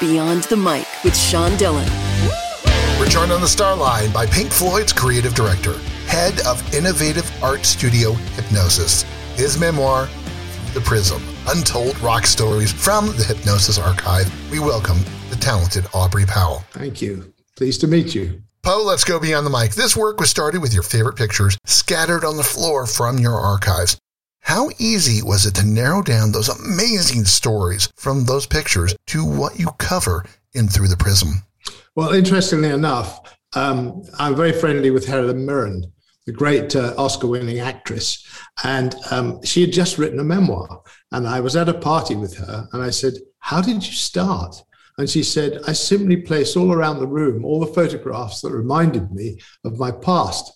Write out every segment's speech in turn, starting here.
Beyond the Mic with Sean Dillon. We're joined on the star line by Pink Floyd's creative director, head of innovative art studio Hipgnosis. His memoir, the Prism Untold Rock Stories from the Hipgnosis Archive. We welcome the talented Aubrey Powell. Thank you. Pleased to meet you. Po, let's go beyond the mic. This work was started with your favorite pictures scattered on the floor from your archives. How easy was it to narrow down those amazing stories from those pictures to what you cover in Through the Prism? Well, interestingly enough, um, I'm very friendly with Helen Mirren, the great uh, Oscar winning actress. And um, she had just written a memoir. And I was at a party with her and I said, How did you start? And she said, I simply placed all around the room all the photographs that reminded me of my past.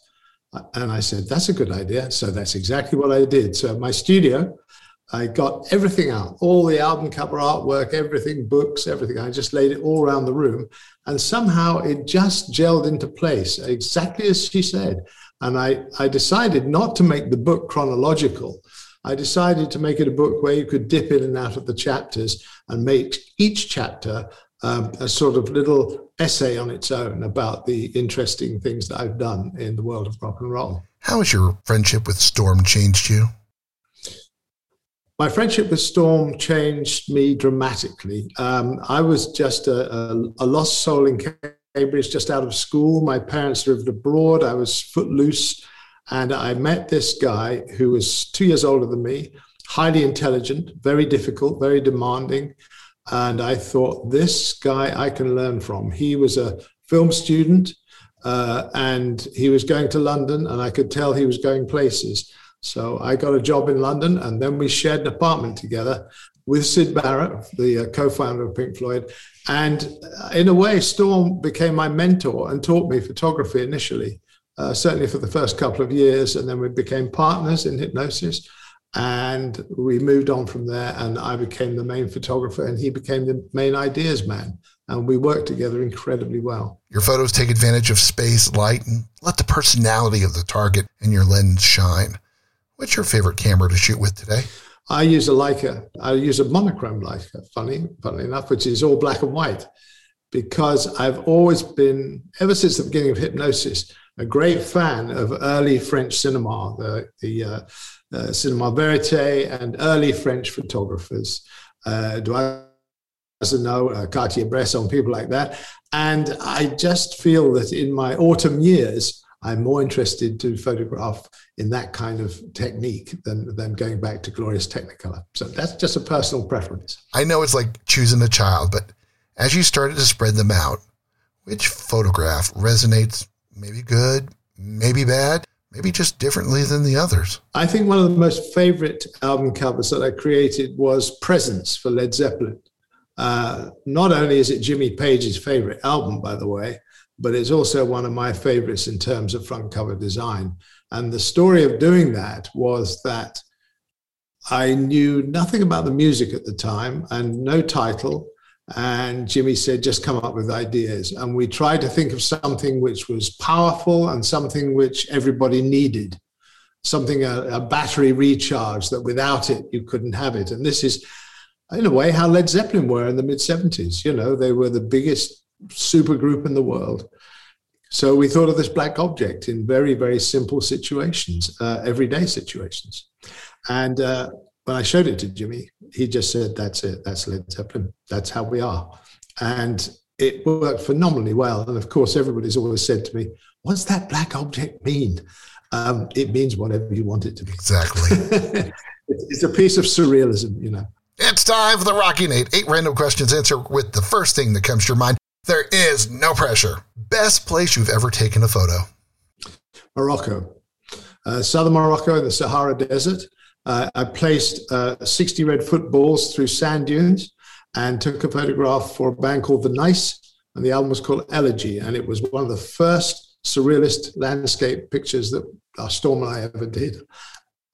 And I said, That's a good idea. So that's exactly what I did. So my studio, I got everything out, all the album cover artwork, everything, books, everything. I just laid it all around the room. And somehow it just gelled into place, exactly as she said. And I, I decided not to make the book chronological. I decided to make it a book where you could dip in and out of the chapters and make each chapter um, a sort of little essay on its own about the interesting things that I've done in the world of rock and roll. How has your friendship with Storm changed you? My friendship with Storm changed me dramatically. Um, I was just a, a, a lost soul in Cambridge, just out of school. My parents lived abroad. I was footloose. And I met this guy who was two years older than me, highly intelligent, very difficult, very demanding. And I thought, this guy I can learn from. He was a film student uh, and he was going to London, and I could tell he was going places. So I got a job in London, and then we shared an apartment together with Syd Barrett, the uh, co founder of Pink Floyd. And uh, in a way, Storm became my mentor and taught me photography initially, uh, certainly for the first couple of years. And then we became partners in Hipgnosis. And we moved on from there, and I became the main photographer, and he became the main ideas man. And we worked together incredibly well. Your photos take advantage of space, light, and let the personality of the target and your lens shine. What's your favorite camera to shoot with today? I use a Leica. I use a monochrome Leica, funny, funny enough, which is all black and white, because I've always been, ever since the beginning of Hipgnosis, a great fan of early French cinema, the, the uh, uh, Cinema Verite, and early French photographers, uh, Doisneau, uh, Cartier-Bresson, people like that. And I just feel that in my autumn years, I'm more interested to photograph in that kind of technique than, than going back to glorious Technicolor. So that's just a personal preference. I know it's like choosing a child, but as you started to spread them out, which photograph resonates maybe good, maybe bad, maybe just differently than the others? I think one of the most favorite album covers that I created was Presence for Led Zeppelin. Uh, not only is it Jimmy Page's favorite album, by the way, but it's also one of my favorites in terms of front cover design. And the story of doing that was that I knew nothing about the music at the time and no title. And Jimmy said, just come up with ideas. And we tried to think of something which was powerful and something which everybody needed, something, a, a battery recharge that without it, you couldn't have it. And this is, in a way, how Led Zeppelin were in the mid 70s. You know, they were the biggest super group in the world. So we thought of this black object in very, very simple situations, uh, everyday situations. And uh, when I showed it to Jimmy, he just said, That's it. That's Led Zeppelin. That's how we are. And it worked phenomenally well. And of course, everybody's always said to me, What's that black object mean? Um, it means whatever you want it to be. Exactly. it's a piece of surrealism, you know. It's time for the Rocky Nate. Eight random questions. Answer with the first thing that comes to your mind. There is no pressure. Best place you've ever taken a photo? Morocco, uh, southern Morocco in the Sahara Desert. Uh, I placed uh, 60 red footballs through sand dunes and took a photograph for a band called The Nice, and the album was called Elegy, and it was one of the first surrealist landscape pictures that our Storm and I ever did.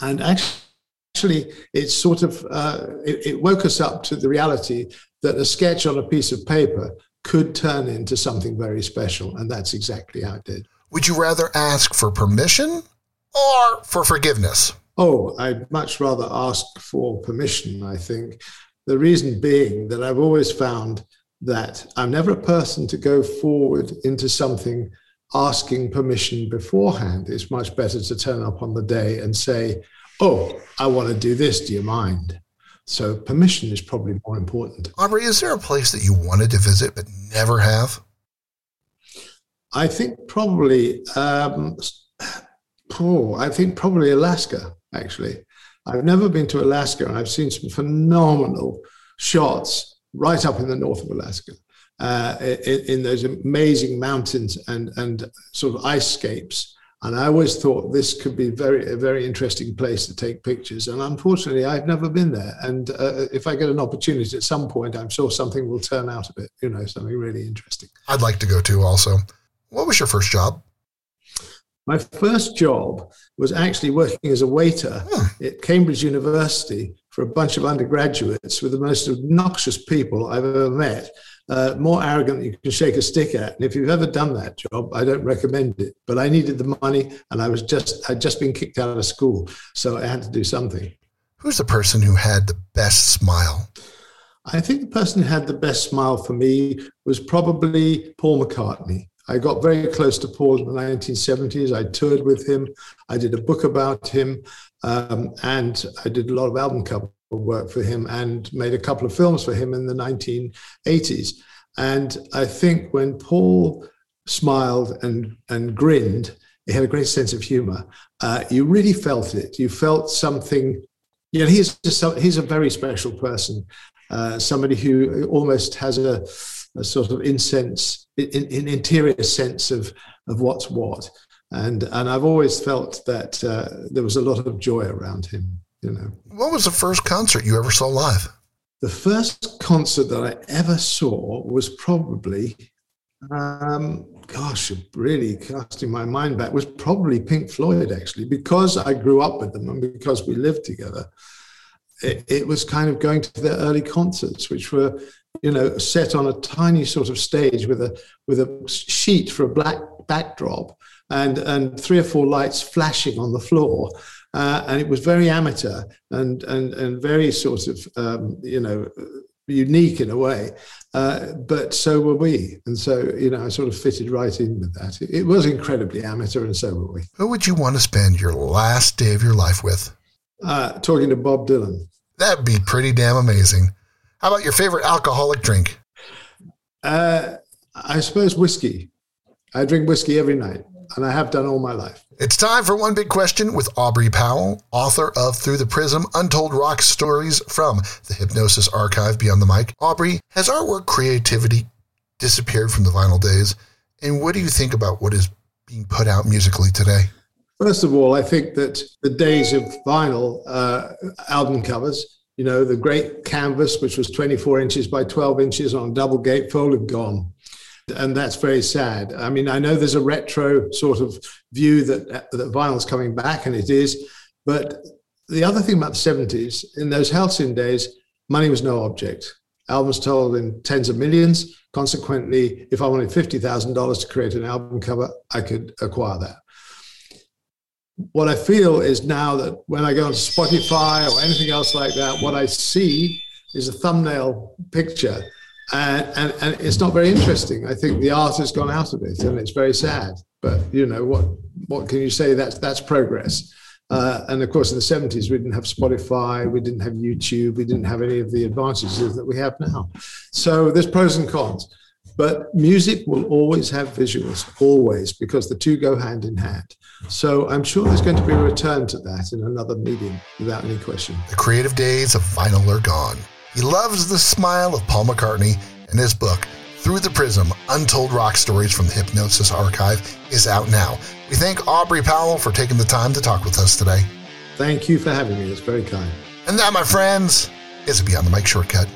And actually, it sort of uh, it, it woke us up to the reality that a sketch on a piece of paper could turn into something very special, and that's exactly how it did. Would you rather ask for permission or for forgiveness? Oh, I'd much rather ask for permission, I think. The reason being that I've always found that I'm never a person to go forward into something asking permission beforehand. It's much better to turn up on the day and say, Oh, I want to do this. Do you mind? So permission is probably more important. Aubrey, is there a place that you wanted to visit but never have? I think probably, um, oh, I think probably Alaska, actually. I've never been to Alaska and I've seen some phenomenal shots right up in the north of Alaska. Uh, in, in, those amazing mountains and, and sort of ice scapes. And I always thought this could be very a very interesting place to take pictures. And unfortunately, I've never been there. And uh, if I get an opportunity at some point, I'm sure something will turn out of it. You know, something really interesting. I'd like to go too. Also, what was your first job? My first job was actually working as a waiter at Cambridge University for a bunch of undergraduates with the most obnoxious people I've ever met. Uh, more arrogant than you can shake a stick at. And if you've ever done that job, I don't recommend it. But I needed the money, and I was just I'd just been kicked out of school, so I had to do something. Who's the person who had the best smile? I think the person who had the best smile for me was probably Paul McCartney. I got very close to Paul in the 1970s. I toured with him. I did a book about him. Um, and I did a lot of album cover work for him and made a couple of films for him in the 1980s. And I think when Paul smiled and, and grinned, he had a great sense of humor. Uh, you really felt it. You felt something. You know, he's just, he's a very special person. Uh, somebody who almost has a, a sort of insense, in, in interior sense of of what's what and and I've always felt that uh, there was a lot of joy around him. You know, what was the first concert you ever saw live? The first concert that I ever saw was probably, um, gosh, really casting my mind back, was probably Pink Floyd actually, because I grew up with them and because we lived together. It, it was kind of going to their early concerts, which were you know, set on a tiny sort of stage with a with a sheet for a black backdrop, and, and three or four lights flashing on the floor. Uh, and it was very amateur and, and, and very sort of, um, you know, unique in a way. Uh, but so were we. And so, you know, I sort of fitted right in with that. It, it was incredibly amateur, and so were we. Who would you want to spend your last day of your life with? Uh, talking to Bob Dylan. That'd be pretty damn amazing. How about your favorite alcoholic drink? Uh, I suppose whiskey. I drink whiskey every night and I have done all my life. It's time for One Big Question with Aubrey Powell, author of Through the Prism Untold Rock Stories from the Hipgnosis Archive Beyond the Mic. Aubrey, has artwork creativity disappeared from the vinyl days? And what do you think about what is being put out musically today? First of all, I think that the days of vinyl uh, album covers, you know, the great canvas, which was 24 inches by 12 inches on double gatefold, have gone and that's very sad. I mean, I know there's a retro sort of view that that vinyl's coming back, and it is. But the other thing about the 70s, in those halcyon days, money was no object. Albums told in tens of millions. Consequently, if I wanted $50,000 to create an album cover, I could acquire that. What I feel is now that when I go onto Spotify or anything else like that, what I see is a thumbnail picture and, and, and it's not very interesting. I think the art has gone out of it, and it's very sad. But you know what? What can you say? That's that's progress. Uh, and of course, in the 70s, we didn't have Spotify, we didn't have YouTube, we didn't have any of the advantages that we have now. So there's pros and cons. But music will always have visuals, always, because the two go hand in hand. So I'm sure there's going to be a return to that in another medium, without any question. The creative days of vinyl are gone. He loves the smile of Paul McCartney, and his book, Through the Prism Untold Rock Stories from the Hipgnosis Archive, is out now. We thank Aubrey Powell for taking the time to talk with us today. Thank you for having me. It's very kind. And that, my friends, is a Beyond the Mic shortcut.